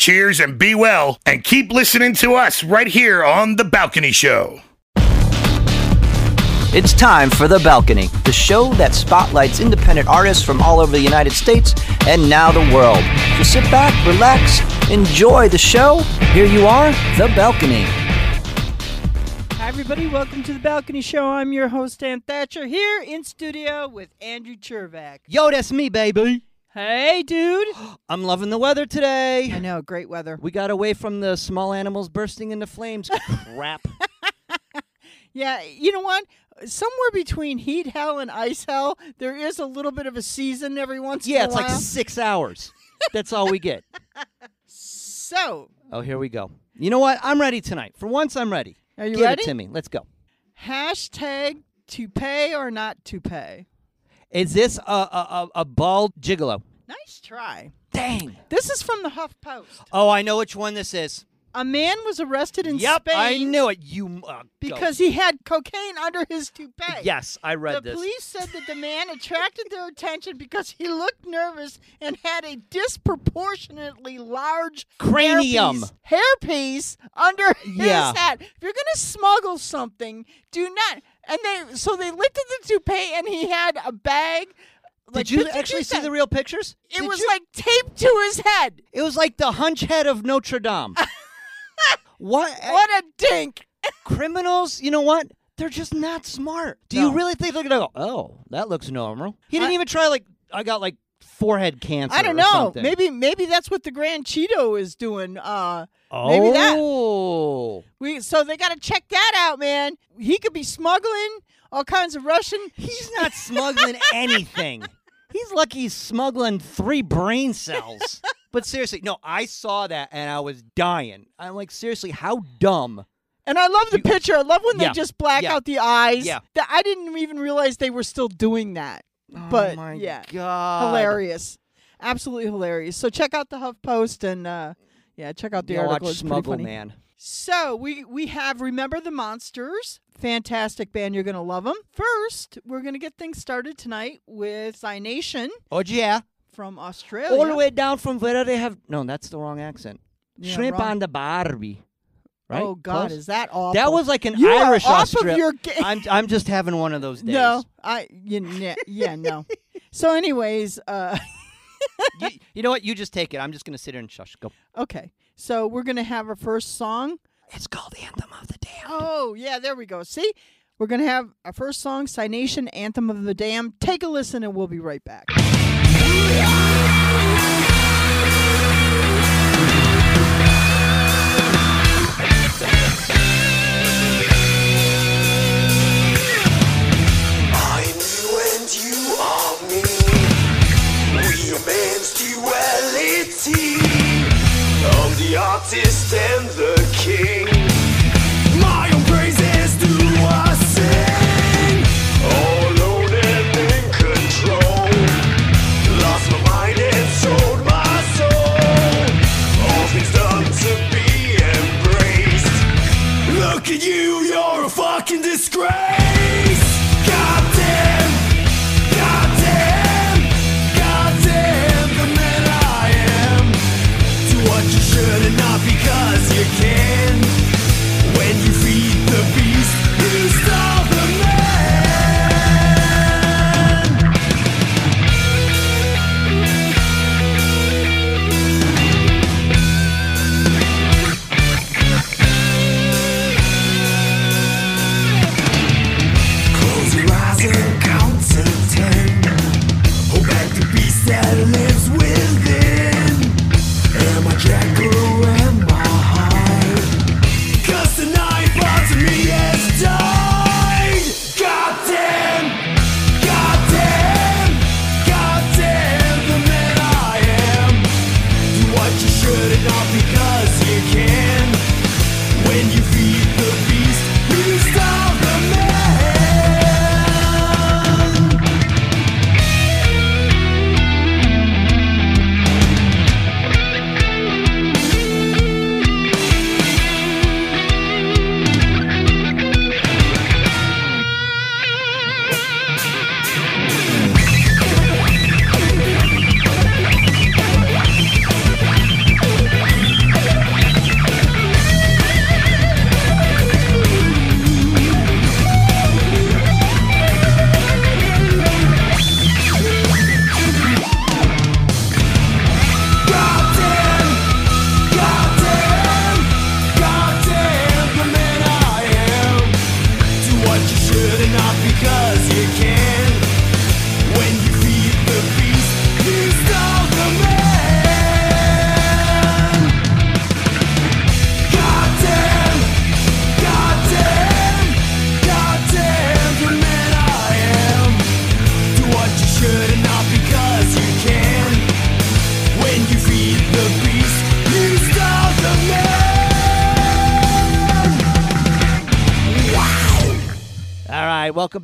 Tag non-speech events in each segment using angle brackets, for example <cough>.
Cheers and be well, and keep listening to us right here on The Balcony Show. It's time for The Balcony, the show that spotlights independent artists from all over the United States and now the world. So sit back, relax, enjoy the show. Here you are, The Balcony. Hi, everybody. Welcome to the Balcony Show. I'm your host, Dan Thatcher, here in studio with Andrew Chervak. Yo, that's me, baby. Hey, dude. <gasps> I'm loving the weather today. I know, great weather. We got away from the small animals bursting into flames. <laughs> Crap. <laughs> Yeah, you know what? Somewhere between heat hell and ice hell, there is a little bit of a season every once Yeah, in a while. Yeah, it's like six hours. That's all we get. <laughs> So, Oh, here we go. You know what? I'm ready tonight. For once, I'm ready. Are you Give ready? it to me. Let's go. hashtag toupee or not toupee. Is this a, a, a, a bald gigolo? Nice try. Dang. This is from the Huff Post. Oh, I know which one this is. A man was arrested in yep, Spain I knew it. You uh, go. because he had cocaine under his toupee. yes, I read the this. The police said that the man <laughs> attracted their attention because he looked nervous and had a disproportionately large Cranium. hairpiece, hairpiece under his Yeah. hat. If you're gonna smuggle something, do not. And they so they lifted the toupee and he had a bag. like Did you 50 actually see the real pictures? It Did was you? like taped to his head. it was like the hunch head of Notre Dame. <laughs> what? What a dink! <laughs> criminals? You know what? They're just not smart. Do No. you really think they're gonna go? Oh, that looks normal. He didn't I- even try. Like I got like forehead cancer. I don't know. Maybe maybe that's what the Grand Cheeto is doing. Uh, maybe that. Oh. We so they got to check that out, man. He could be smuggling all kinds of Russian. He's not smuggling <laughs> anything. He's lucky he's smuggling three brain cells. <laughs> But seriously, no, I saw that and I was dying. I'm like, seriously, how dumb? And I love the You- picture. I love when Yeah. they just black Yeah. out the eyes. Yeah. That I didn't even realize they were still doing that. But oh my yeah, god, hilarious, absolutely hilarious. So check out the HuffPost and uh, yeah, check out the article. watch It's Smuggle funny. Man. So we we have Remember the Monsters, fantastic band. You're gonna love them. First, we're gonna get things started tonight with Nation Oh yeah, from Australia. all the way down from where they have. No, that's the wrong accent. Yeah, Shrimp wrong. on the Barbie. Right? Oh God, Close? is that awful? that was like an you Irish are off of your game. I'm I'm just having one of those <laughs> days. No, I you, yeah, yeah no. so, anyways, uh, <laughs> <laughs> you, you know what? You just take it. I'm just gonna sit here and shush. Go. okay. So we're gonna have our first song. It's called Anthem of the Damned. Oh yeah, there we go. See, we're gonna have our first song, Nation, Anthem of the Damned. Take a listen, and we'll be right back.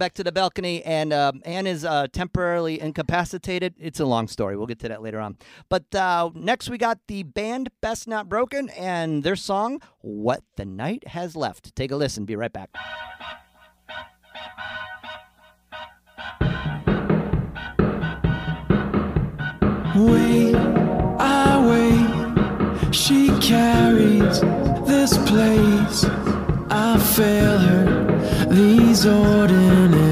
Back to the balcony. And um, Anne is uh, temporarily incapacitated. It's a long story. We'll get to that later on. But uh, next, we got the band Best Not Broken and their song, What the Night Has Left. Take a listen. Be right back. Wait, I wait. She carries this place. I fail her. These ordinary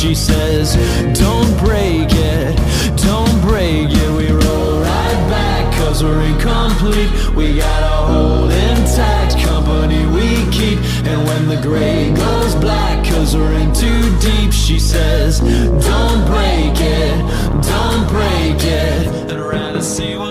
she says, Don't break it, don't break it. We roll right back cause we're incomplete. We got a hold intact company we keep. And when the gray goes black cause we're in too deep, she says, Don't break it, don't break it. See what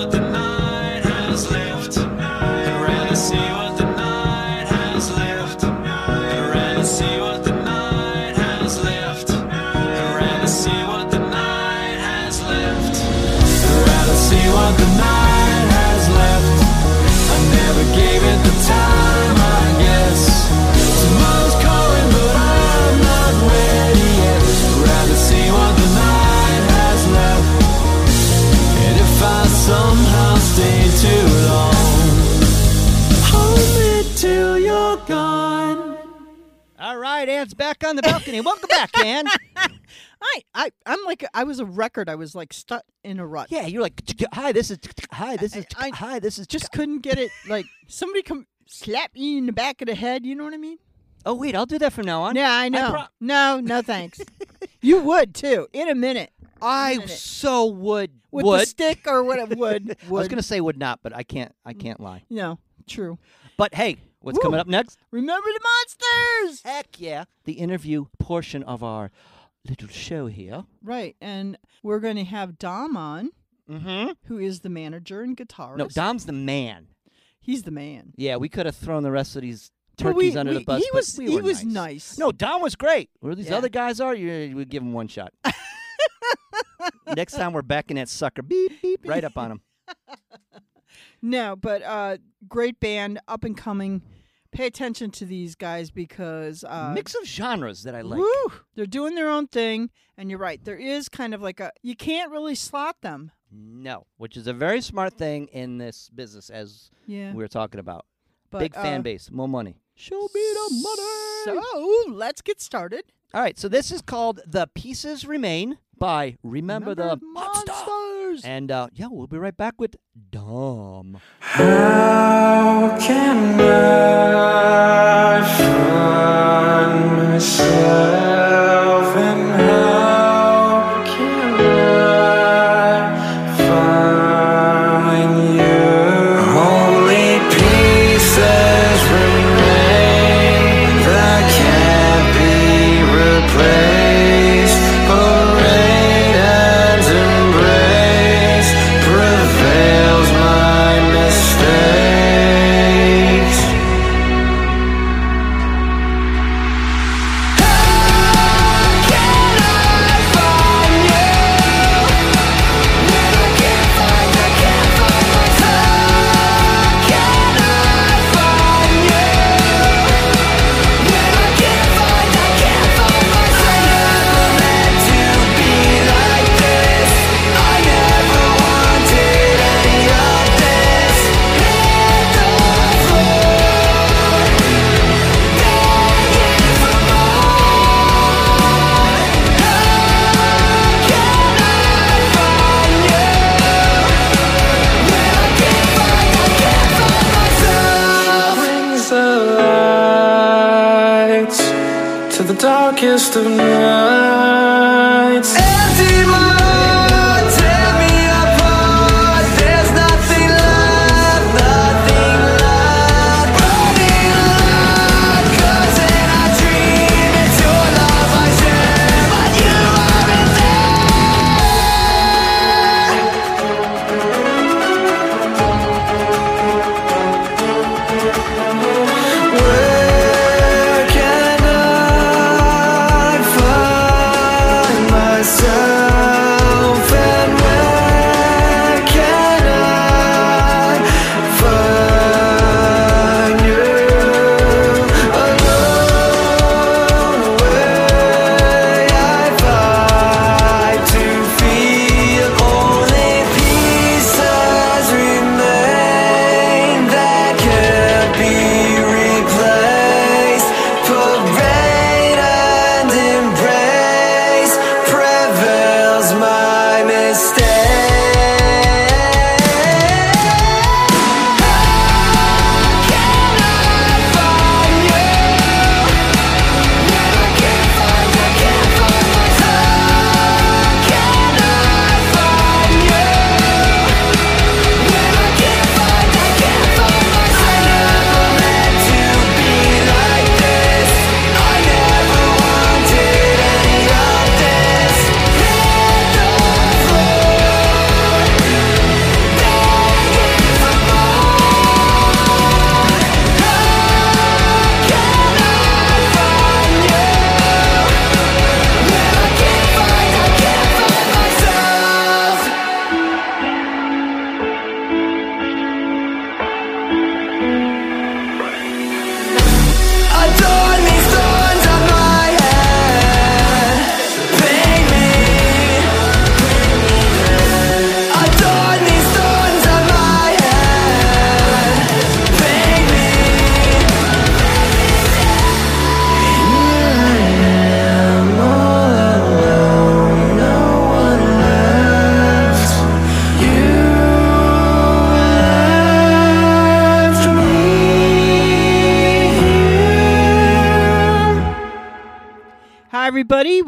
Anne's back on the balcony. welcome back, Anne. <laughs> I, I, I'm like I was a record. I was like stuck in a rut. Yeah, you're like, hi, this is, hi, this is, I- I hi, this is just couldn't get it. Like somebody come slap you in the back of the head. You know what I mean? Oh wait, I'll do that from now on. Yeah, I know. pro- no, no, <laughs> thanks. you would too in a minute I minute. so would with would. the stick or what it <laughs> would. I was gonna say would not, but I can't. I can't lie. No, true. But hey, what's Woo. coming up next? Remember the monsters, Heck yeah, the interview portion of our little show here. right? And we're going to have Dom on, Mm-hmm. who is the manager and guitarist. No, Dom's the man. he's the man. Yeah, we could have thrown the rest of these turkeys we- under we- the bus. he but was- we he was nice. nice. No, Dom was great. Where these Yeah. other guys are, you we give them one shot. <laughs> Next time we're backing that sucker, beep beep, right up on him. <laughs> No, but uh, great band, up and coming. Pay attention to these guys because uh, Mix of genres that I like. Woo! They're doing their own thing, and you're right. There is kind of like a you can't really slot them. No, which is a very smart thing in this business, as Yeah. we were talking about. But, Big fan uh, base, more money. Show me the money. So let's get started. All right, so this is called "The Pieces Remain" by Remember, the monsters. And uh, yeah, we'll be right back with Dom. How can I find myself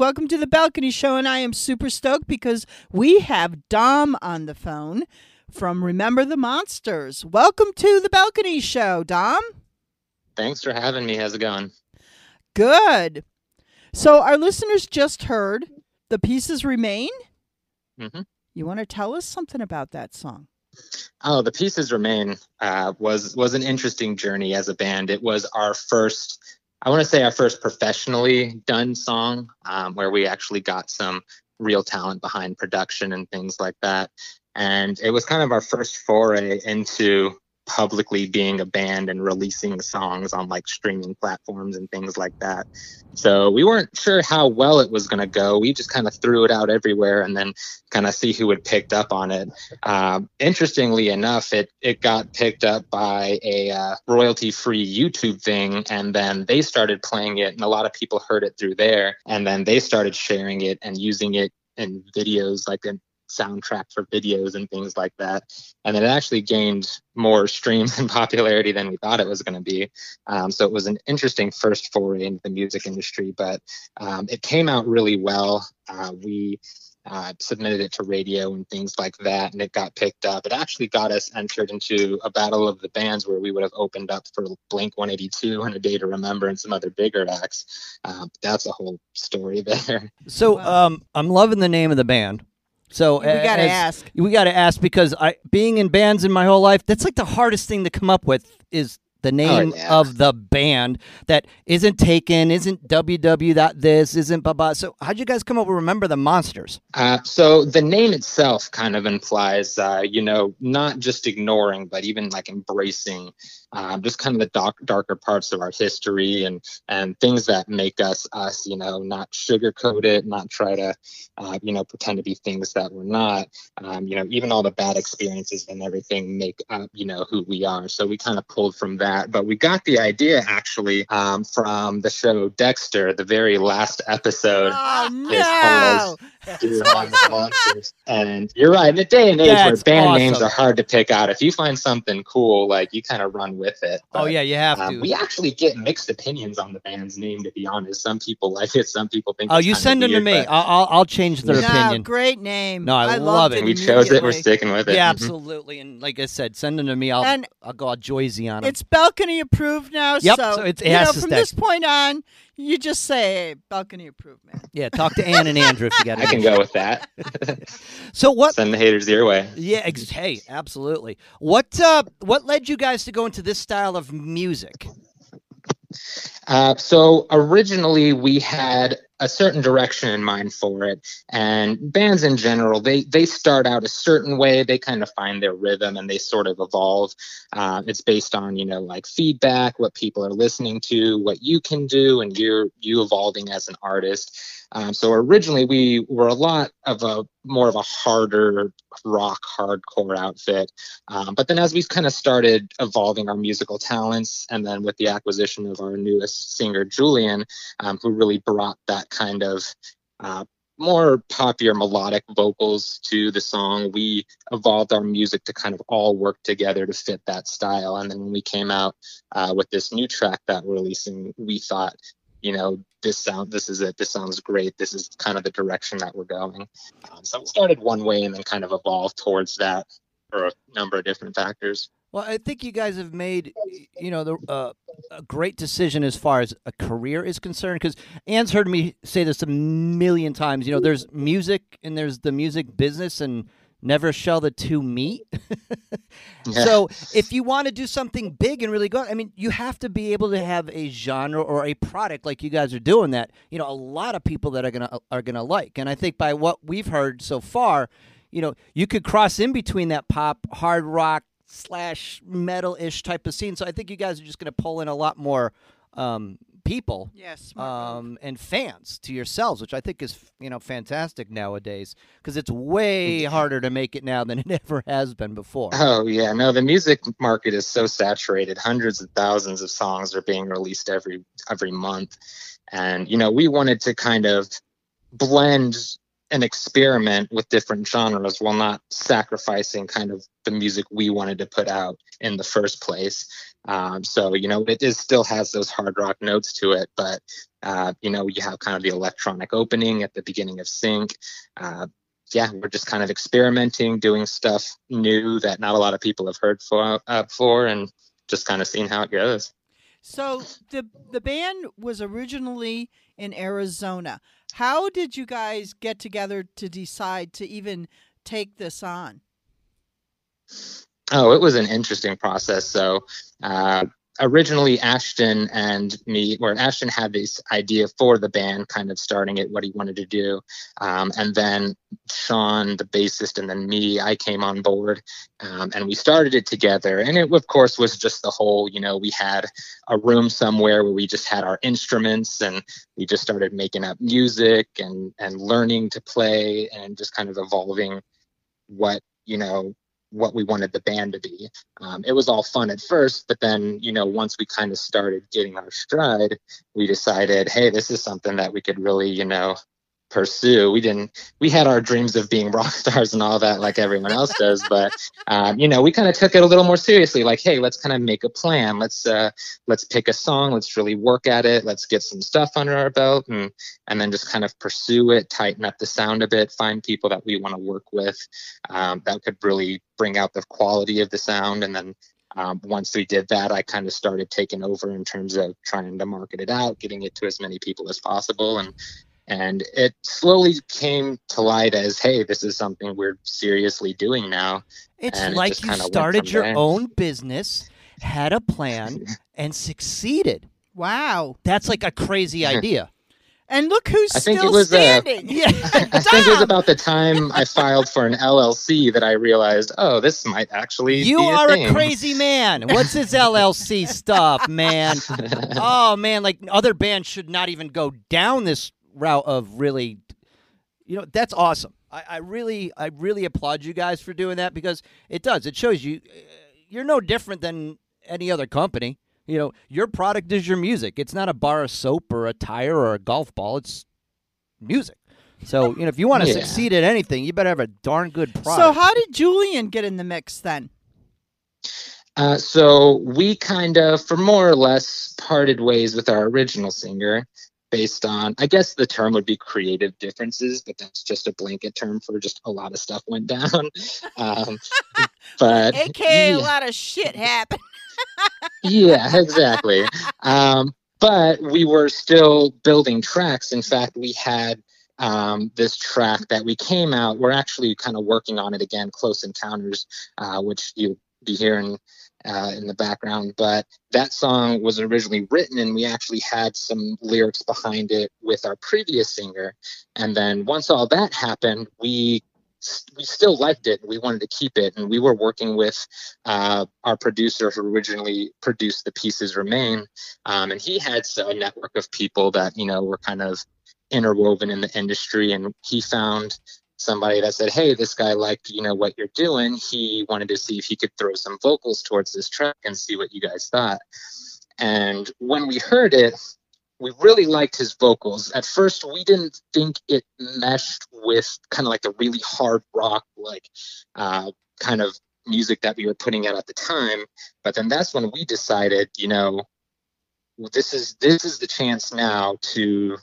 Welcome to the Balcony Show, and I am super stoked because we have Dom on the phone from Remember the Monsters. Welcome to the Balcony Show, Dom. Thanks for having me. How's it going? Good. So, our listeners just heard The Pieces Remain. Mhm. You want to tell us something about that song? Oh, the pieces remain uh, was was an interesting journey as a band. It was our first, I want to say, our first professionally done song um, where we actually got some real talent behind production and things like that. And it was kind of our first foray into publicly being a band and releasing songs on like streaming platforms and things like that. So we weren't sure how well it was going to go. We just kind of threw it out everywhere and then kind of see who had picked up on it. Um, interestingly enough, it it got picked up by a uh, royalty-free YouTube thing, and then they started playing it, and a lot of people heard it through there, and then they started sharing it and using it in videos like in soundtrack for videos and things like that. And it actually gained more streams <laughs> and popularity than we thought it was going to be. Um, so it was an interesting first foray into the music industry, but um, it came out really well. Uh, we uh, submitted it to radio and things like that, and it got picked up. It actually got us entered into a battle of the bands where we would have opened up for Blink 182 and A Day to Remember and some other bigger acts. Uh, that's a whole story <laughs> there. So um, I'm loving the name of the band. So We gotta as- ask. We got to ask because I being in bands in my whole life, that's like the hardest thing to come up with is the name yeah. of the band that isn't taken, isn't www that this, isn't blah blah. So how'd you guys come up with Remember the Monsters? Uh, so the name itself kind of implies, uh, you know, not just ignoring, but even like embracing um, just kind of the dark, darker parts of our history and and things that make us us. You know, not sugarcoat it, not try to, uh, you know, pretend to be things that we're not. Um, you know, even all the bad experiences and everything make up, you know, who we are. So we kind of pulled from that, but we got the idea actually um, from the show Dexter, the very last episode. Oh no! Dear Mama And you're right. In a day and age That's where band awesome. names are hard to pick out, if you find something cool, like you kind of run with it. Oh yeah, you have um, to. we actually get mixed opinions on the band's name, to be honest. Some people like it, some people think. oh, it's you kinda send them to me. I'll, I'll I'll change their no, opinion. great name. No, I I love loved it. we chose it. We're sticking with it. Yeah, Mhm. absolutely. And like I said, send them to me. I'll And I'll go all Joyzy on it. It's balcony approved now, Yep, so, so it's- it you has know, to from stay. this point on, you just say balcony approved, man. yeah, talk to Ann and Andrew if you got <laughs> I can go with that. <laughs> So what Send the haters your way. Yeah, ex- hey, absolutely. What uh, what led you guys to go into this style of music? Uh, so originally we had a certain direction in mind for it. And bands in general they they start out a certain way they kind of find their rhythm and they sort of evolve. Uh, it's based on you know like feedback what people are listening to what you can do and you're you evolving as an artist um, so originally we were a lot of a more of a harder rock hardcore outfit um, but then as we kind of started evolving our musical talents, and then with the acquisition of our newest singer, Julian, um, who really brought that kind of uh, more popular melodic vocals to the song, we evolved our music to kind of all work together to fit that style. And then when we came out uh, with this new track that we're releasing, we thought, you know, this sound, this is it. This sounds great. This is kind of the direction that we're going. Um, so it started one way and then kind of evolved towards that for a number of different factors. Well, I think you guys have made, you know, the uh, a great decision as far as a career is concerned. Because Ann's heard me say this a million times. You know, there's music and there's the music business, and never shall the two meet. <laughs> Yeah. So, if you want to do something big and really go, I mean, you have to be able to have a genre or a product like you guys are doing that. You know, a lot of people that are gonna are gonna like. And I think by what we've heard so far, you know, you could cross in between that pop, hard rock slash metal ish type of scene. So I think you guys are just going to pull in a lot more um, people Yes. smart um, and fans to yourselves, which I think is you know fantastic nowadays because it's way harder to make it now than it <laughs> ever has been before. Oh yeah, no, the music market is so saturated. Hundreds of thousands of songs are being released every every month. And you know, we wanted to kind of blend and experiment with different genres while not sacrificing kind of the music we wanted to put out in the first place. Um, so you know, it is still has those hard rock notes to it, but uh, you know, you have kind of the electronic opening at the beginning of Sync. Uh, yeah, we're just kind of experimenting, doing stuff new that not a lot of people have heard for, uh, before, and just kind of seeing how it goes. So the the band was originally in Arizona. How did you guys get together to decide to even take this on? Oh, it was an interesting process. So, uh, originally Ashton and me, or Ashton had this idea for the band, kind of starting it, what he wanted to do. Um, and then Sean, the bassist, and then me, I came on board um, and we started it together. And it, of course, was just the whole, you know, we had a room somewhere where we just had our instruments and we just started making up music and, and learning to play and just kind of evolving what, you know, what we wanted the band to be. Um, it was all fun at first, but then, you know, once we kind of started getting our stride, we decided, hey, this is something that we could really, you know, pursue. We didn't. We had our dreams of being <laughs> rock stars and all that, like everyone else does. But um, you know, we kind of took it a little more seriously. Like, hey, let's kind of make a plan. Let's uh, let's pick a song. Let's really work at it. Let's get some stuff under our belt, and and then just kind of pursue it, tighten up the sound a bit, find people that we want to work with um, that could really bring out the quality of the sound, and then. Um, once we did that, I kind of started taking over in terms of trying to market it out, getting it to as many people as possible, and and it slowly came to light as hey this is something we're seriously doing now It's And like just you started your there. own business, had a plan, <laughs> and succeeded. Wow. That's like a crazy idea. And look who's I think still it was, uh, standing. <laughs> Yeah. <laughs> i think it was about the time i filed for an llc that i realized oh this might actually You be are thing. a crazy man. What's this LLC stuff, man? Oh man, like other bands should not even go down this route of really you know, that's awesome. I, I really I really applaud you guys for doing that because it does. It shows you uh, you're no different than any other company. You know, your product is your music. It's not a bar of soap or a tire or a golf ball. It's music. So, <laughs> you know, if you want to Yeah. succeed at anything, you better have a darn good product. So how did Julian get in the mix then? Uh, so we kind of, for more or less, parted ways with our original singer based on, I guess the term would be creative differences, but that's just a blanket term for just a lot of stuff went down. <laughs> Um, but AKA yeah. a lot of shit happened. yeah, exactly. Um, but we were still building tracks. In fact, we had um, this track that we came out. We're actually kind of working on it again, Close Encounters, uh, which you'll be hearing uh, in the background. But that song was originally written, and we actually had some lyrics behind it with our previous singer. And then once all that happened, we we still liked it. We wanted to keep it, and we were working with uh, our producer who originally produced the pieces remain um, and he had a network of people that you know were kind of interwoven in the industry and he found somebody that said hey this guy liked you know what you're doing. He wanted to see if he could throw some vocals towards this track and see what you guys thought. And when we heard it we really liked his vocals. At first we didn't think it meshed with kind of like the really hard rock like uh, kind of music that we were putting out at the time. But then that's when we decided you know this is this is the chance now to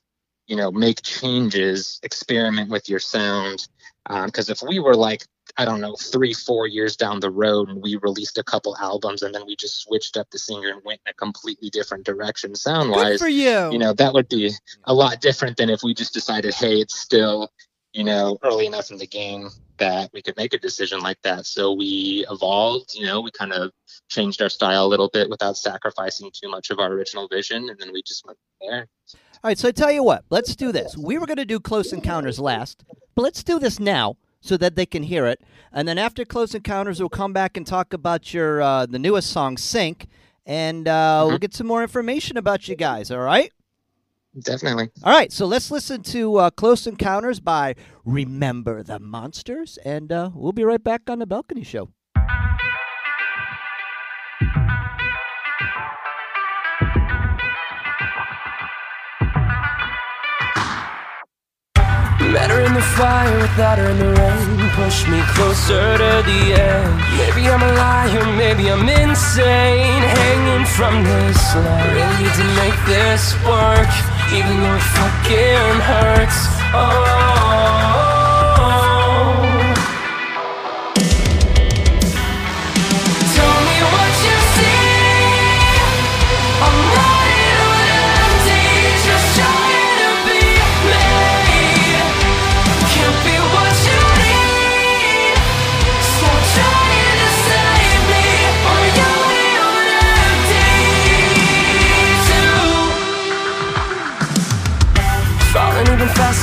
you know make changes experiment with your sound um, because if we were like i don't know three four years down the road and we released a couple albums and then we just switched up the singer and went in a completely different direction sound wise for you. you know that would be a lot different than if we just decided hey it's still you know early enough in the game that we could make a decision like that so we evolved you know we kind of changed our style a little bit without sacrificing too much of our original vision and then we just went there All right, so I tell you what, let's do this. We were going to do Close Encounters last, but let's do this now so that they can hear it. And then after Close Encounters, we'll come back and talk about your uh, the newest song, Sync, and uh, we'll get some more information about you guys. All right. Definitely All right, so let's listen to uh, Close Encounters by Remember the Monsters, and uh, we'll be right back on the Balcony Show. Met her in the fire, without her in the rain. Push me closer to the edge. Maybe I'm a liar, maybe I'm insane. Hanging from this ledge. Really need to make this work, even though it fucking hurts. Oh.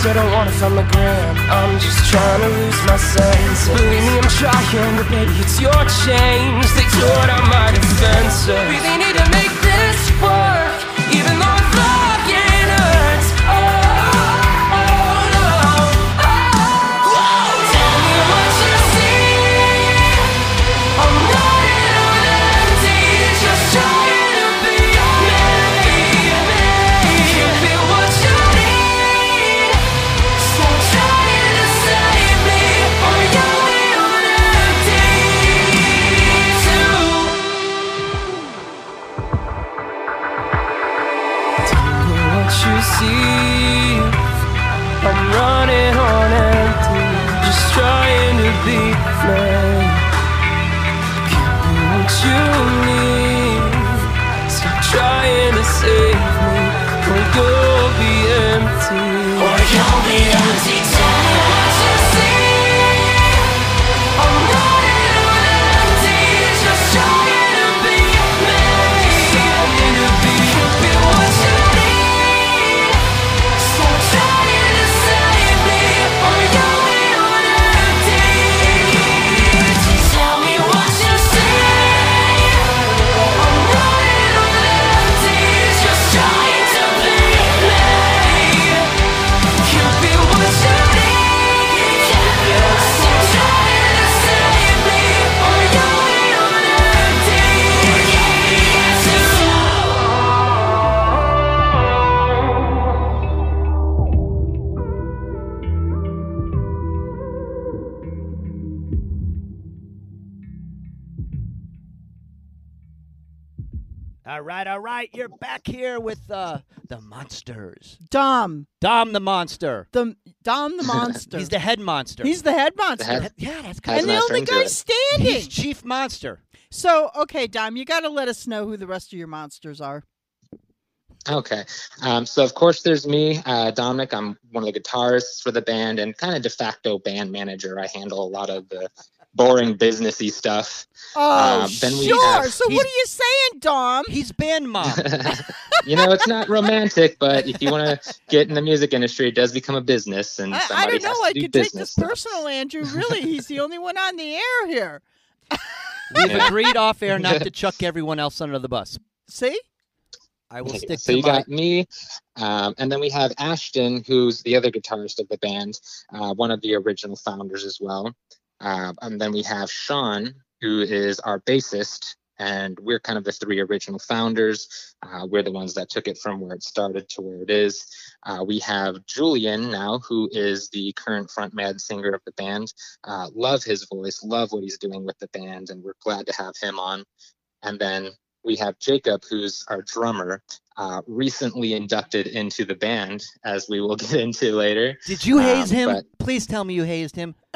I don't wanna find my gram. I'm just trying to lose my senses. Believe me, I'm trying, but baby, it's your change. They tore down my defenses. Really need to make this work, even though monsters. Dom, Dom the monster. the Dom the <laughs> monster. He's the head monster. He's the head monster. head- yeah, that's Has kind and the only guy standing. He's chief monster. So, okay, Dom, you got to let us know who the rest of your monsters are. Okay. Um, so of course there's me, uh, Dominic. I'm one of the guitarists for the band and kind of de facto band manager. I handle a lot of the boring businessy stuff. Oh, Um, then we sure. have- so, what are you saying, Dom? He's band mom. <laughs> <laughs> you know, it's not romantic, but if you want to get in the music industry, it does become a business, and I, I don't know. I to do could take this stuff. personal, Andrew. Really, he's the only one on the air here. <laughs> We've agreed off air not to chuck everyone else under the bus. See? I will stick so to you my. got me, um, and then we have Ashton, who's the other guitarist of the band, uh, one of the original founders as well. Uh, and then we have Sean, who is our bassist, and we're kind of the three original founders. Uh, we're the ones that took it from where it started to where it is. Uh, we have Julian now, who is the current frontman singer of the band. Uh, love his voice, love what he's doing with the band, and we're glad to have him on. And then we have Jacob, who's our drummer, uh, recently inducted into the band, as we will <laughs> get into later. Did you haze Um, him? Please tell me you hazed him. <laughs>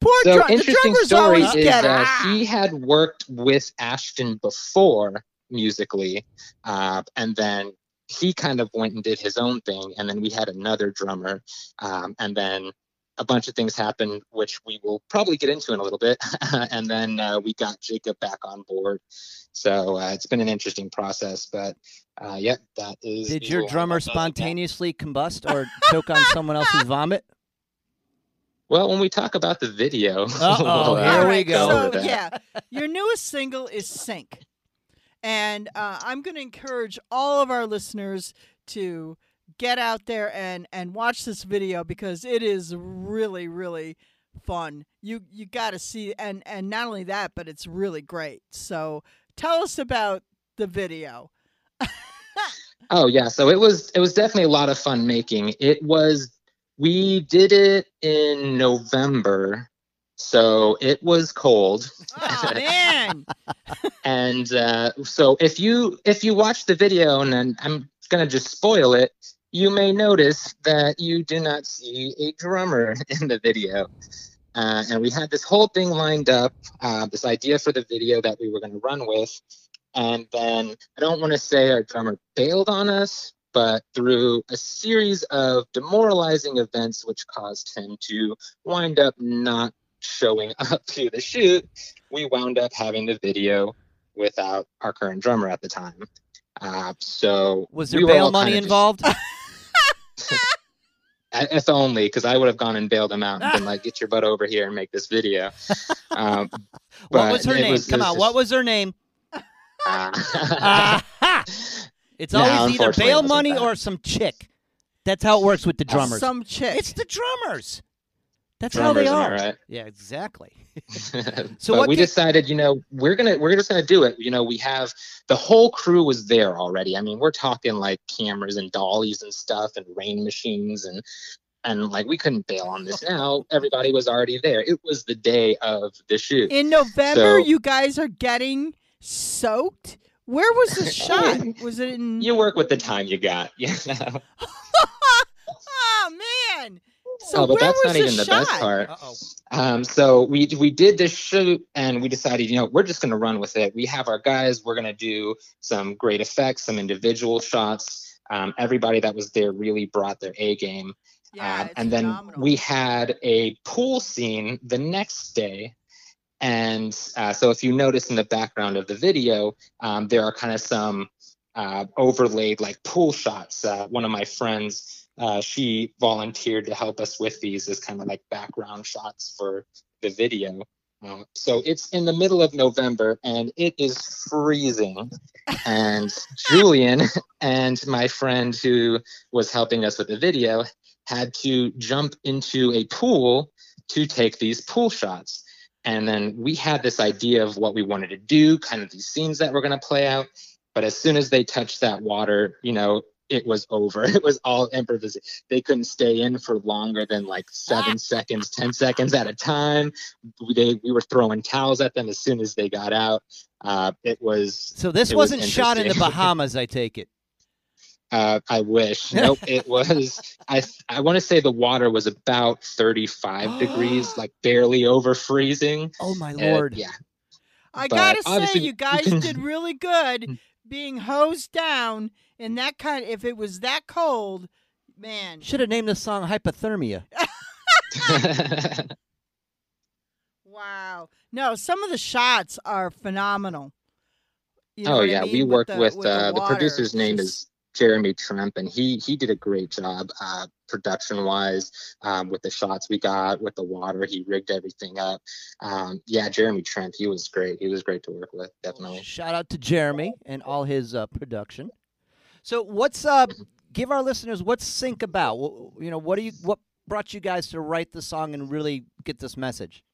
Poor So drum- the interesting drummers story always is get it. uh, he had worked with Ashton before musically, uh, and then he kind of went and did his own thing, and then we had another drummer, um, and then a bunch of things happened, which we will probably get into in a little bit, <laughs> and then uh, we got Jacob back on board. So uh, it's been an interesting process, but uh, yep, that is. Did your drummer spontaneously combust or choke on someone else's vomit? Well, when we talk about the video, <laughs> Uh-oh, we'll, uh, here we go. So, yeah, your newest single is Sync. And uh, I'm going to encourage all of our listeners to get out there and, and watch this video because it is really, really fun. You you got to see and and not only that, but it's really great. So tell us about the video. <laughs> Oh yeah, so it was it was definitely a lot of fun making. It was we did it in November, so it was cold. Oh man, <laughs> And uh, so if you if you watch the video, and then I'm gonna just spoil it, you may notice that you do not see a drummer <laughs> in the video. Uh, and we had this whole thing lined up, uh, this idea for the video that we were going to run with. And then I don't want to say our drummer bailed on us, but through a series of demoralizing events, which caused him to wind up not showing <laughs> up to the shoot, we wound up having the video without our current drummer at the time. Uh, so Was there were bail money kinda just- involved? <laughs> <laughs> if only, because I would have gone and bailed him out and been like, "Get your butt over here and make this video." Um, what was her name? was- Come on, just- what was her name? uh! It's No, always either unfortunately, it bail wasn't money that. or some chick. That's how it works with the uh, drummers. Some chick. It's the drummers. That's how drummers, they am I are. right? Yeah, exactly. so <laughs> So but what we ca- decided, you know, we're gonna we're just gonna do it. You know, we have the whole crew was there already. I mean, we're talking like cameras and dollies and stuff and rain machines and and like we couldn't bail on this. Now everybody was already there. It was the day of the shoot. In November, So- you guys are getting soaked. Where was the <laughs> shot? Was it in? you work with the time you got. You know? <laughs> oh man! So oh, but where that's was not even the shot? best part. Um, so we we did this shoot and we decided, you know, we're just gonna run with it. We have our guys. We're gonna do some great effects, some individual shots. Um, everybody that was there really brought their A game. Yeah, Um, it's and then phenomenal. we had a pool scene the next day. And uh, so if you notice in the background of the video, um, there are kind of some uh, overlaid like pool shots. Uh, one of my friends, uh, she volunteered to help us with these as kind of like background shots for the video. Uh, so it's in the middle of November and it is freezing. And Julian <laughs> and my friend who was helping us with the video had to jump into a pool to take these pool shots. And then we had this idea of what we wanted to do, kind of these scenes that we're going to play out. But as soon as they touched that water, you know, it was over. <laughs> It was all improvisation. They couldn't stay in for longer than like seven seconds, 10 seconds at a time. We, they, we were throwing towels at them as soon as they got out. Uh, it was So this It was wasn't shot in the. <laughs> Bahamas, I take it. Uh, I wish. <laughs> Nope. It was. I I want to say the water was about 35 <gasps> degrees, like barely over freezing. Oh my lord. yeah. I but gotta say, obviously you <laughs> you guys did really good being hosed down in that kind. If it was that cold, man. Should have named the song Hypothermia. <laughs> Wow. No, some of the shots are phenomenal. You know oh what I yeah, mean? we worked the- with, the uh, the water. producer's name is Jeremy Tremp, and he he did a great job uh, production wise um, with the shots we got with the water. He rigged everything up. Um, yeah, Jeremy Tremp, he was great. He was great to work with, definitely. Shout out to Jeremy and all his uh, production. So what's uh give our listeners what's Sync about? You know, what do you what brought you guys to write the song and really get this message?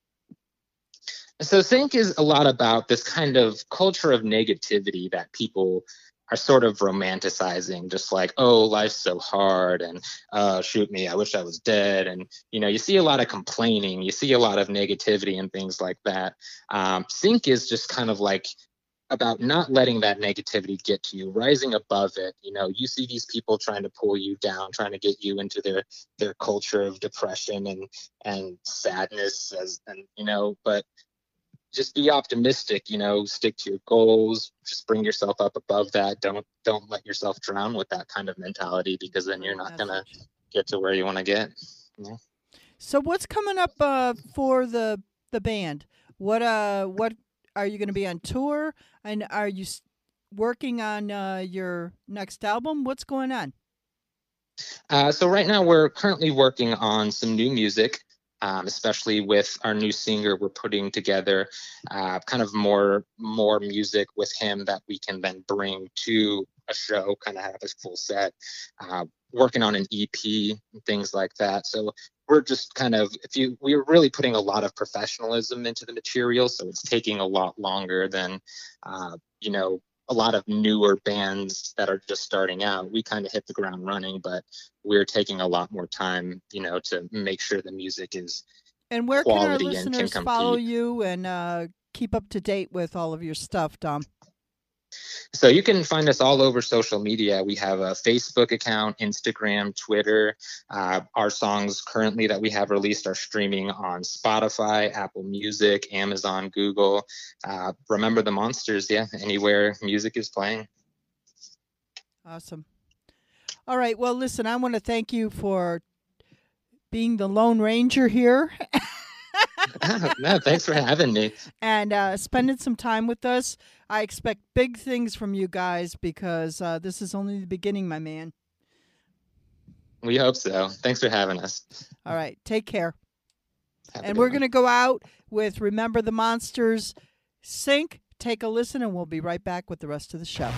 So Sync is a lot about this kind of culture of negativity that people are sort of romanticizing, just like, oh, life's so hard and uh, shoot me, I wish I was dead. And, you know, you see a lot of complaining, you see a lot of negativity and things like that. Um, Sync is just kind of like about not letting that negativity get to you, rising above it. You know, you see these people trying to pull you down, trying to get you into their their culture of depression and and sadness as and you know, but just be optimistic you know stick to your goals just bring yourself up above that don't don't let yourself drown with that kind of mentality because then you're not gonna get to where you want to get So what's coming up uh, for the the band? What uh what are you going to be on tour and are you working on uh, your next album? What's going on? Uh, so right now we're currently working on some new music, um, especially with our new singer. We're putting together uh, kind of more more music with him that we can then bring to a show, kind of have a full set. Uh, working on an EP and things like that. So we're just kind of if you we're really putting a lot of professionalism into the material, so it's taking a lot longer than uh, you know a lot of newer bands that are just starting out. We kind of hit the ground running, but we're taking a lot more time, you know, to make sure the music is And where can our and can listeners follow you and uh, keep up to date with all of your stuff, Dom? So you can find us all over social media. We have a Facebook account, Instagram, Twitter. Uh, our songs currently that we have released are streaming on Spotify, Apple Music, Amazon, Google. Uh, remember the monsters, yeah, anywhere music is playing. Awesome. All right. Well, listen, I want to thank you for being the Lone Ranger here <laughs> <laughs> no, thanks for having me. and uh, spending some time with us. I expect big things from you guys because uh, this is only the beginning, my man. We hope so. Thanks for having us. All right, take care. Have And we're going to go out with Remember the Monsters Sync. Take a listen, and we'll be right back with the rest of the show.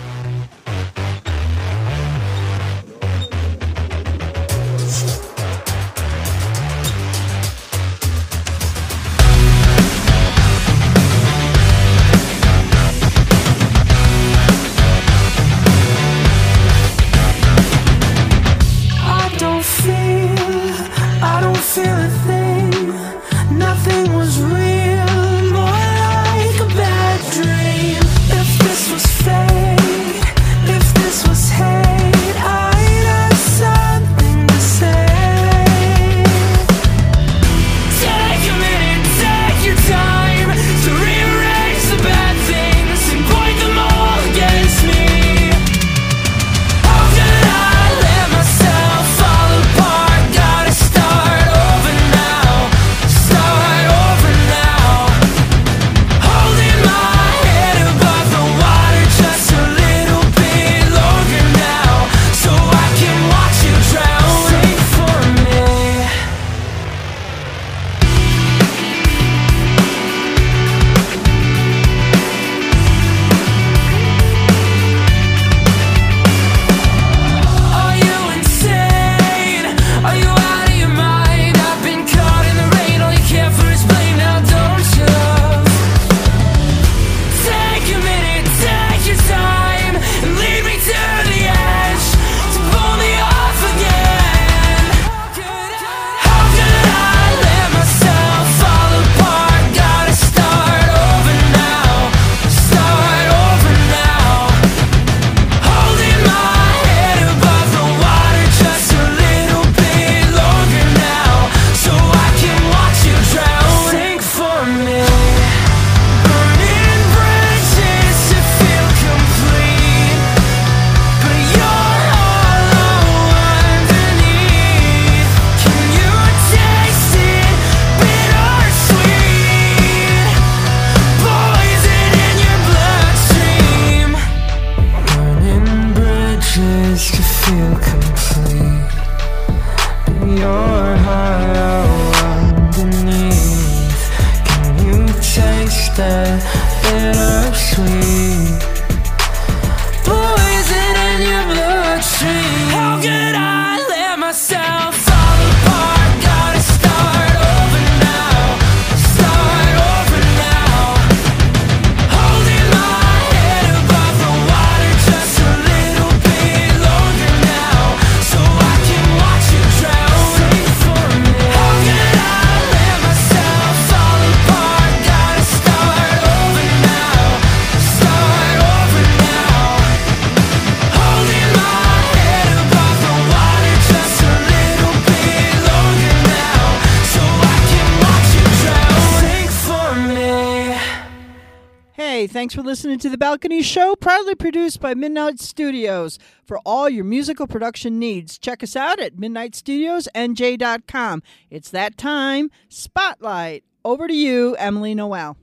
Balcony Show, proudly produced by Midnight Studios. For all your musical production needs, check us out at midnightstudiosnj.com. It's that time. Spotlight. Over to you, Emily Noel.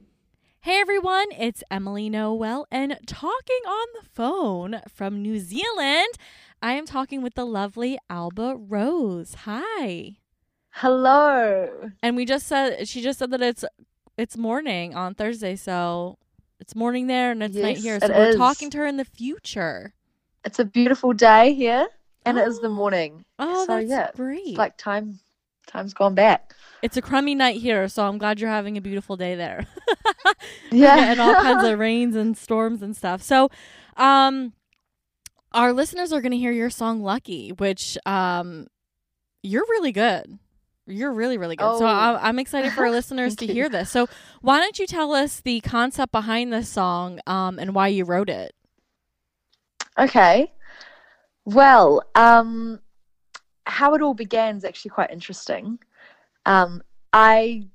Hey everyone, it's Emily Noel, and talking on the phone from New Zealand, I am talking with the lovely Alba Rose. Hi. Hello. And we just said she just said that it's it's morning on Thursday, so it's morning there and it's night here. So we're is. talking to her in the future. It's a beautiful day here, and it is the Oh. morning. Oh, so that's yeah, great. it's like time, time's gone back. It's a crummy night here, so I'm glad you're having a beautiful day there. <laughs> Yeah, and all kinds of <laughs> rains and storms and stuff. So, um, our listeners are going to hear your song "Lucky," which um, you're really good. You're really, really good. So Oh. I, I'm excited for our <laughs> listeners to hear this. So why don't you tell us the concept behind this song um, and why you wrote it? Okay. Well, um, how it all began is actually quite interesting. Um, I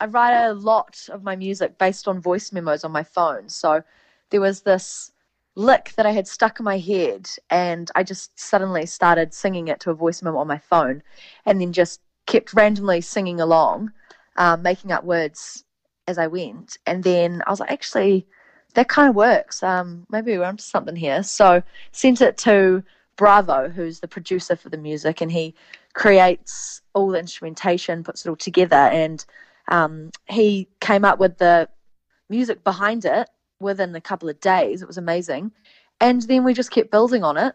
I write a lot of my music based on voice memos on my phone. So there was this lick that I had stuck in my head, and I just suddenly started singing it to a voice memo on my phone, and then just kept randomly singing along, um, making up words as I went. And then I was like, actually, that kind of works. Um, maybe we're onto something here. So sent it to Bravo, who's the producer for the music, and he creates all the instrumentation, puts it all together, and um, he came up with the music behind it within a couple of days. It was amazing, and then we just kept building on it,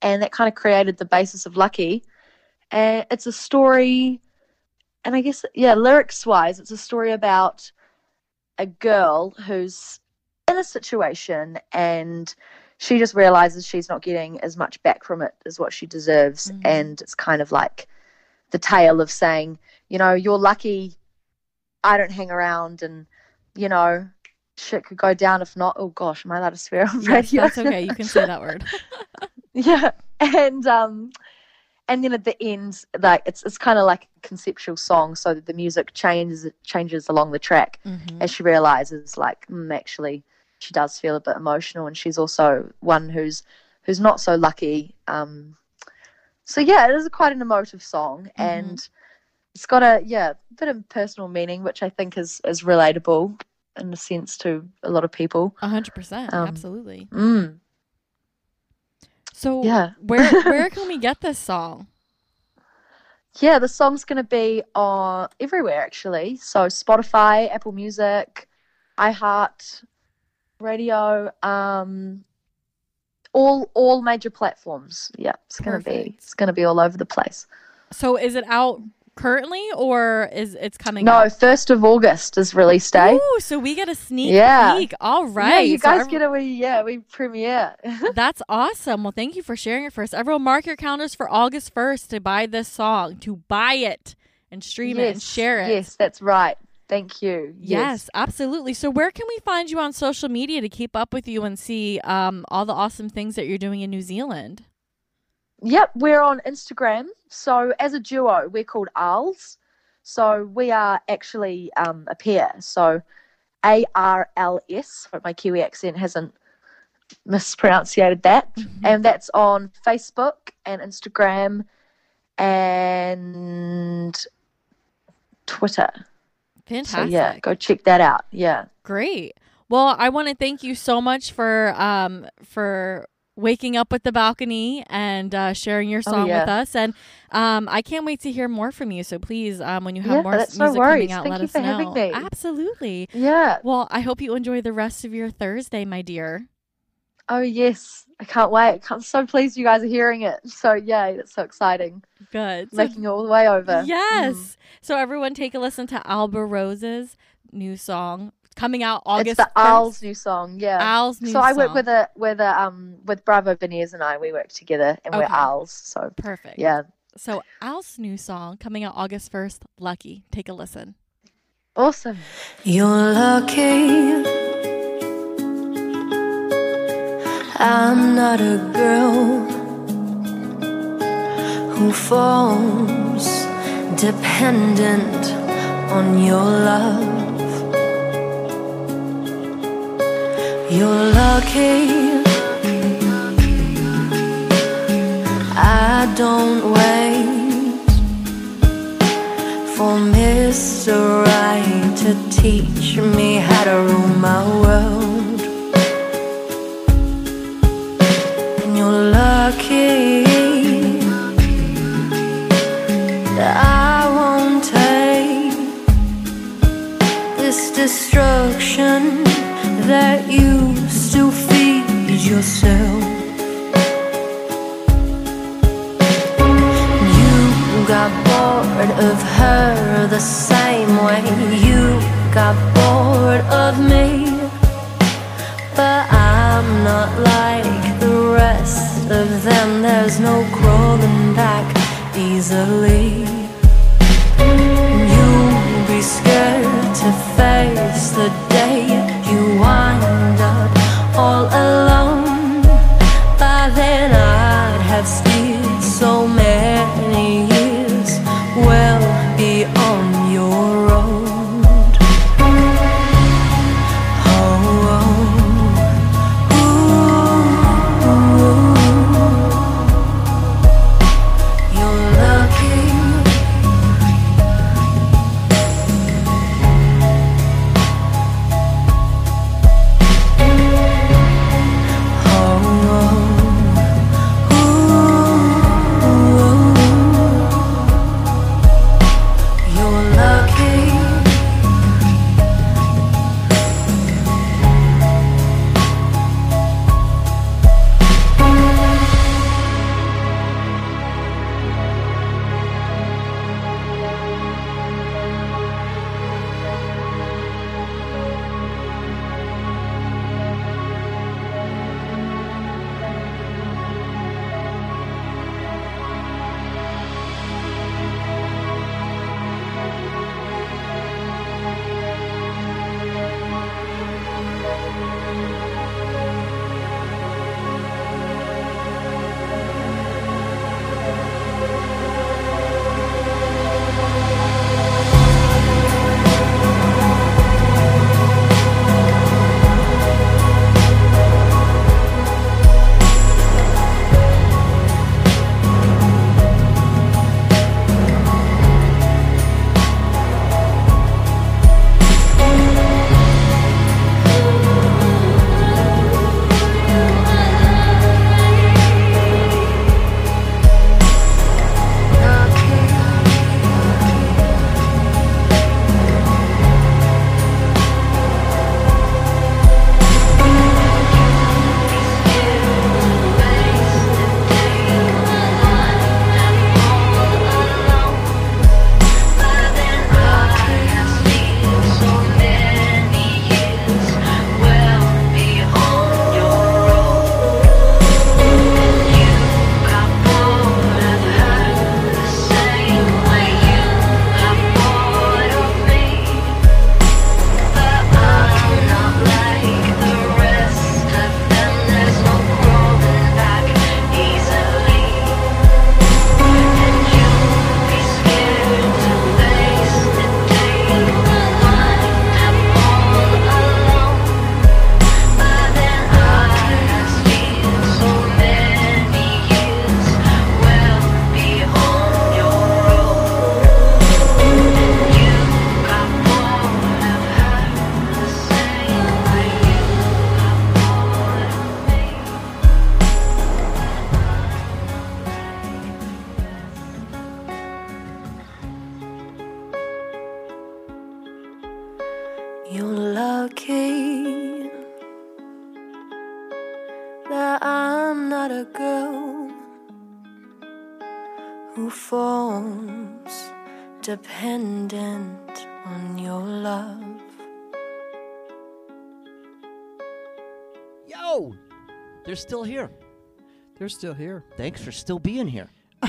and that kind of created the basis of Lucky. And it's a story, and I guess yeah, lyrics wise, it's a story about a girl who's in a situation and she just realizes she's not getting as much back from it as what she deserves. Mhm. And it's kind of like the tale of saying, you know, you're lucky I don't hang around and, you know, shit could go down if not. Oh gosh, am I allowed to swear on Yes, radio? that's okay. You can say that word. <laughs> yeah. And um and then at the end, like it's it's kind of like a conceptual song, so that the music changes changes along the track Mhm. as she realizes like mm, actually she does feel a bit emotional and she's also one who's who's not so lucky um so yeah it is quite an emotive song and it's got a yeah bit of personal meaning which i think is is relatable in a sense to a lot of people A hundred percent. Um, Absolutely. mm. So yeah. where where can we <laughs> get this song? yeah the song's going to be on everywhere actually so spotify apple music iheart radio um all all major platforms yeah it's going to be it's going to be all over the place So is it out currently or is it's coming no out? first of august is release day Ooh, so we get a sneak Yeah. peek. All right. yeah you So guys get a wee yeah we premiere <laughs> That's awesome. Well, thank you for sharing it first. Everyone, mark your calendars for August 1st to buy this song, to buy it and stream it and Yes, share it. yes that's right thank you Yes, absolutely. So, where can we find you on social media to keep up with you and see um, all the awesome things that you're doing in New Zealand? Yep, we're on Instagram. So as a duo, we're called Arls. So we are actually um, a pair. So A R L S. My Kiwi accent hasn't mispronunciated that. And that's on Facebook and Instagram and Twitter. Fantastic. So yeah, go check that out. Yeah. Great. Well, I want to thank you so much for um for waking up with the balcony and uh, sharing your Oh, song yeah. with us. And um, I can't wait to hear more from you. So please, um, when you have Yeah, more that's no music coming out, Thank let you us for know. having me. Absolutely. Yeah. Well, I hope you enjoy the rest of your Thursday, my dear. Oh yes. I can't wait. I'm so pleased you guys are hearing it. So yay, that's so exciting. Good. Making it all the way over. Yes. Mm. So everyone, take a listen to Alba Rose's new song coming out August. it's the 1st. Owl's new song, yeah. Owl's new so I work song. with a with a um with Bravo Veneers and I. We work together, and we're Okay. Arls. So Perfect. yeah, So Al's new song coming out August first. Lucky. Take a listen. awesome. You're lucky. I'm not a girl who falls dependent on your love. You're lucky. I don't wait for Mr. Right to teach me how to rule my world. And you're lucky I won't take this destruction that you still feed yourself. You got bored of her the same way you got bored of me. But I'm not like the rest of them, there's no crawling back easily. You'll be scared to face the day still here. They're still here. Thanks for still being here. <laughs>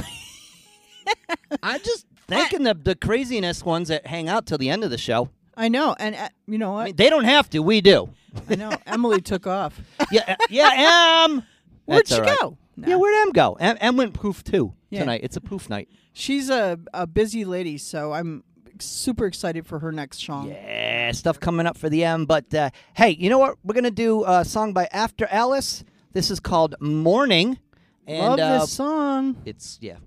I'm just thanking the the craziness ones that hang out till the end of the show. I know, and uh, you know what? I mean, they don't have to. We do. I know. <laughs> Emily took off. Yeah, uh, yeah. <laughs> Em. Where'd she right. go? Yeah, where'd Em go? Em, Em went poof too Yeah. tonight. It's a poof night. She's a, a busy lady, so I'm super excited for her next song. Yeah, stuff coming up for the M. But uh, hey, you know what? We're gonna do a song by After Alice. This is called Morning. And Love uh, this song. It's yeah.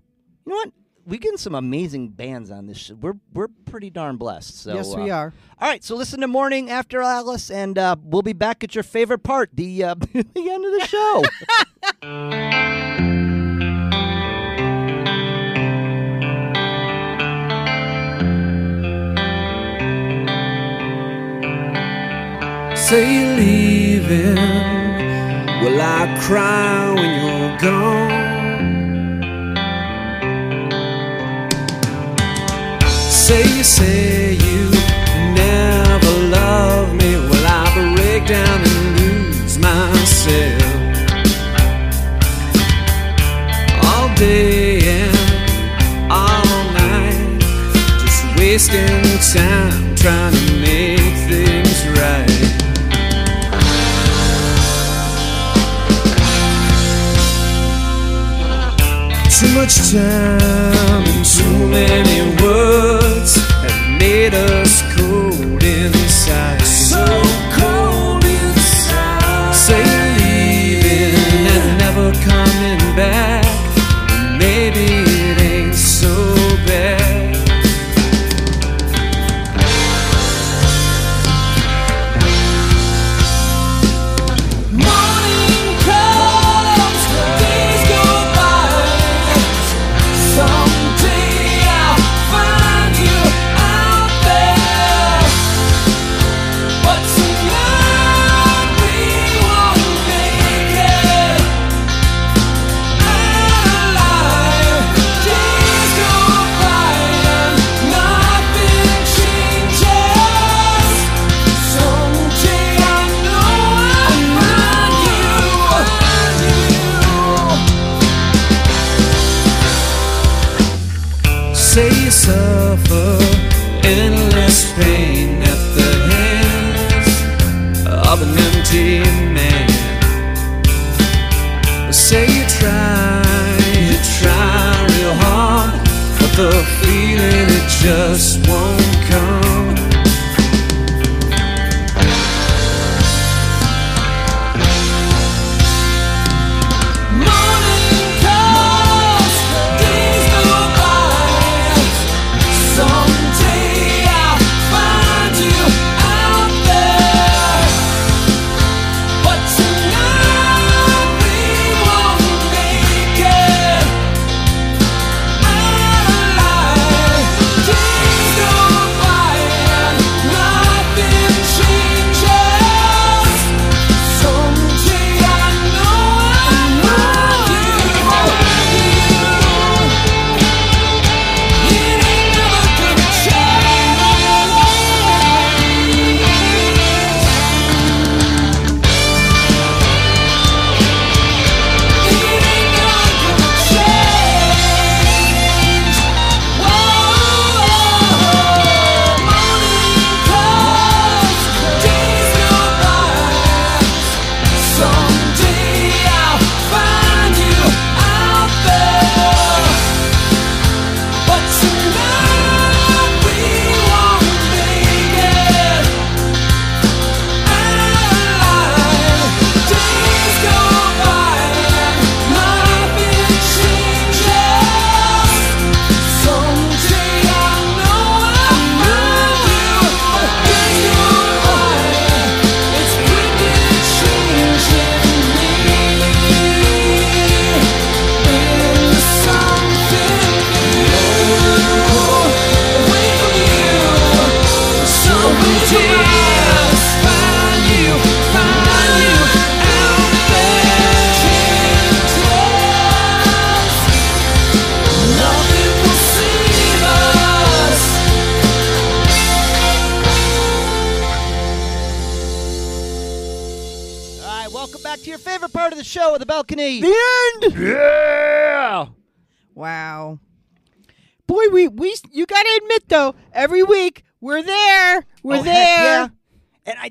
You know what? We getting some amazing bands on this. Sh- we're we're pretty darn blessed. So yes, we uh, are. All right, so listen to Morning After Alice, and uh, we'll be back at your favorite part, the uh, <laughs> the end of the show. <laughs> Say you're leaving. Will I cry when you're gone? Say you say you never love me. Will I break down and lose myself? All day and all night, just wasting time trying to Too much time and too many words have made us cold inside.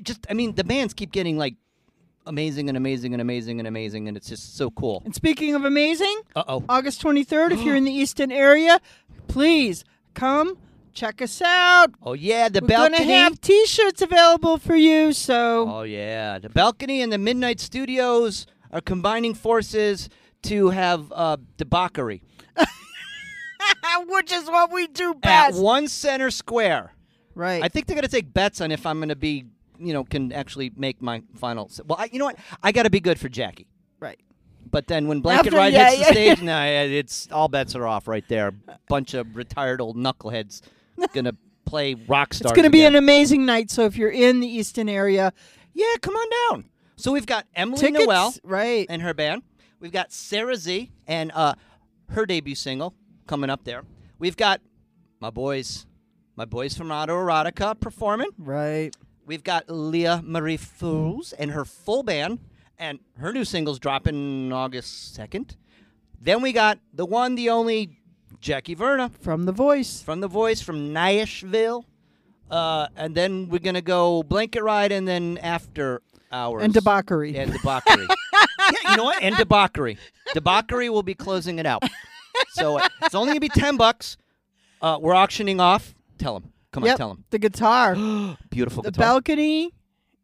Just, I mean, the bands keep getting like amazing and amazing and amazing and amazing, and it's just so cool. And speaking of amazing, Uh oh. August 23rd, if you're in the <gasps> Easton area, please come check us out. Oh yeah, the We're balcony. gonna have T-shirts available for you. So Oh yeah, the balcony and the Midnight Studios are combining forces to have uh, debauchery <laughs> which is what we do best. at one center square. right. I think they're gonna take bets on if I'm gonna be, you know, can actually make my final. s- Well, I, you know what? I gotta be good for Jackie. right. But then when Blanket After- Ride yeah, hits yeah. the stage, nah, it's all bets are off right there. Bunch of retired old knuckleheads <laughs> gonna play rock stars. It's going to be again. an amazing night. So if you're in the Easton area, yeah. Come on down. So we've got Emily tickets, Noel right? and her band. We've got Sarah Z and uh, her debut single coming up there. We've got my boys, my boys from Auto Erotica performing. Right. We've got Leah Marie Fools and her full band, and her new single's dropping August 2nd. Then we got the one, the only Jackie Verna From The Voice. from The Voice from Nashville. Uh, and then we're going to go Blanket Ride and then After Hours. And debauchery. And debauchery. <laughs> yeah, you know what? And debauchery. Debauchery will be closing it out. So uh, it's only going to be 10 bucks. Uh, we're auctioning off. Tell them. Come on, tell them. The guitar. <gasps> Beautiful the guitar. balcony.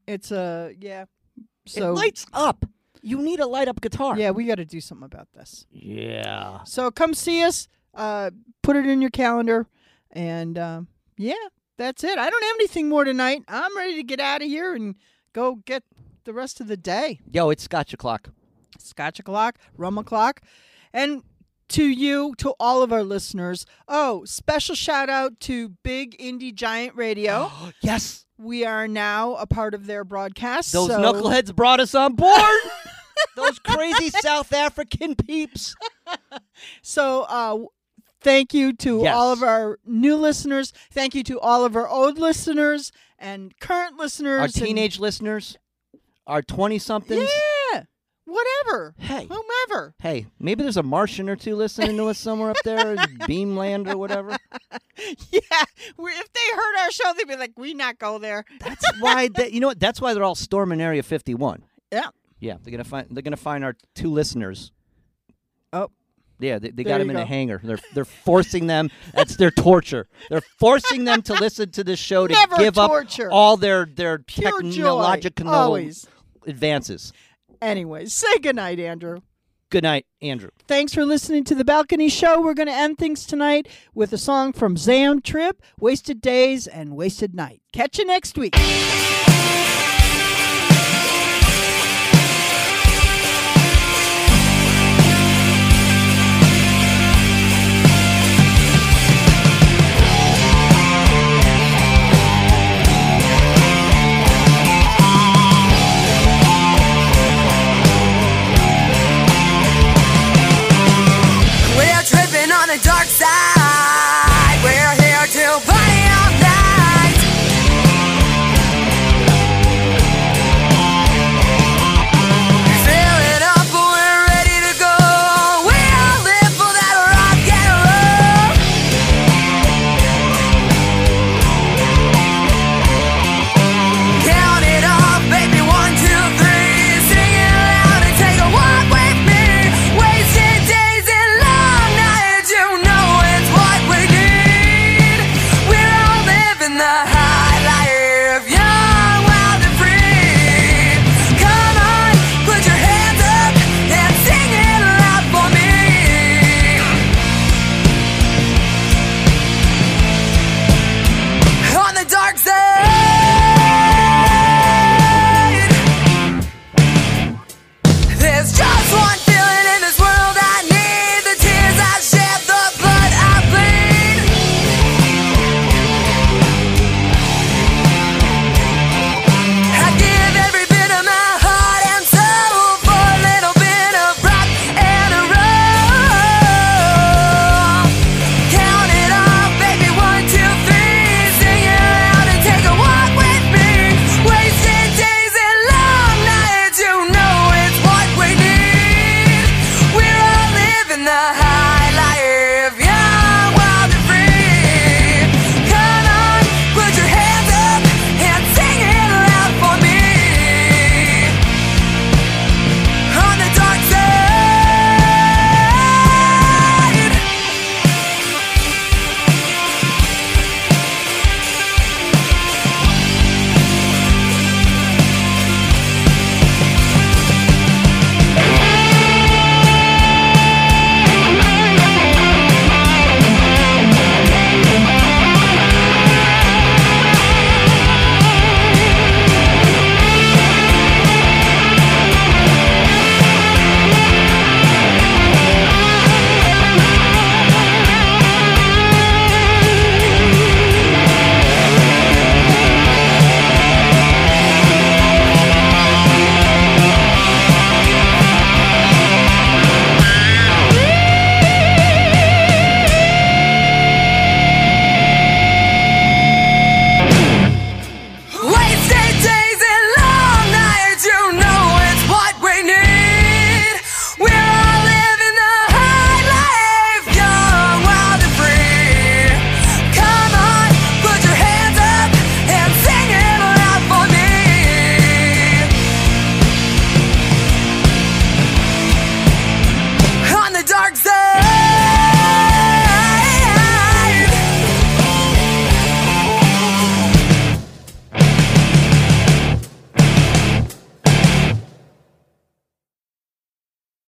It's a yeah. So it lights up. You need a light up guitar. yeah, we got to do something about this. Yeah. So come see us. Uh, put it in your calendar, and um, yeah, that's it. I don't have anything more tonight. I'm ready to get out of here and go get the rest of the day. Yo, it's Scotch o'clock. Scotch o'clock, rum o'clock, and to you, to all of our listeners. Oh, special shout out to Big Indie Giant Radio. <gasps> Yes. we are now a part of their broadcast. Those so- knuckleheads brought us on board. <laughs> Those crazy South African peeps. <laughs> So, uh, thank you to Yes. all of our new listeners. Thank you to all of our old listeners and current listeners. Our and- teenage listeners, our 20 somethings. Whatever. Hey. whomever. Hey, maybe there's a Martian or two listening to us somewhere up there, <laughs> Beamland or whatever. <laughs> Yeah, we, if they heard our show, they'd be like, "We not go there." That's why <laughs> that you know what? That's why they're all storming Area 51. Yeah. Yeah, they're gonna find they're gonna find our two listeners. Oh. Yeah, they, they got them in a hangar. They're they're forcing them. That's their torture. They're forcing them to listen to this show to Never give torture. up all their their Pure joy, technological always. advances. Anyways, say goodnight, Andrew. Good night, Andrew. Thanks for listening to the Balcony Show. We're going to end things tonight with a song from Zam Trip, Wasted Days and Wasted Night. Catch you next week.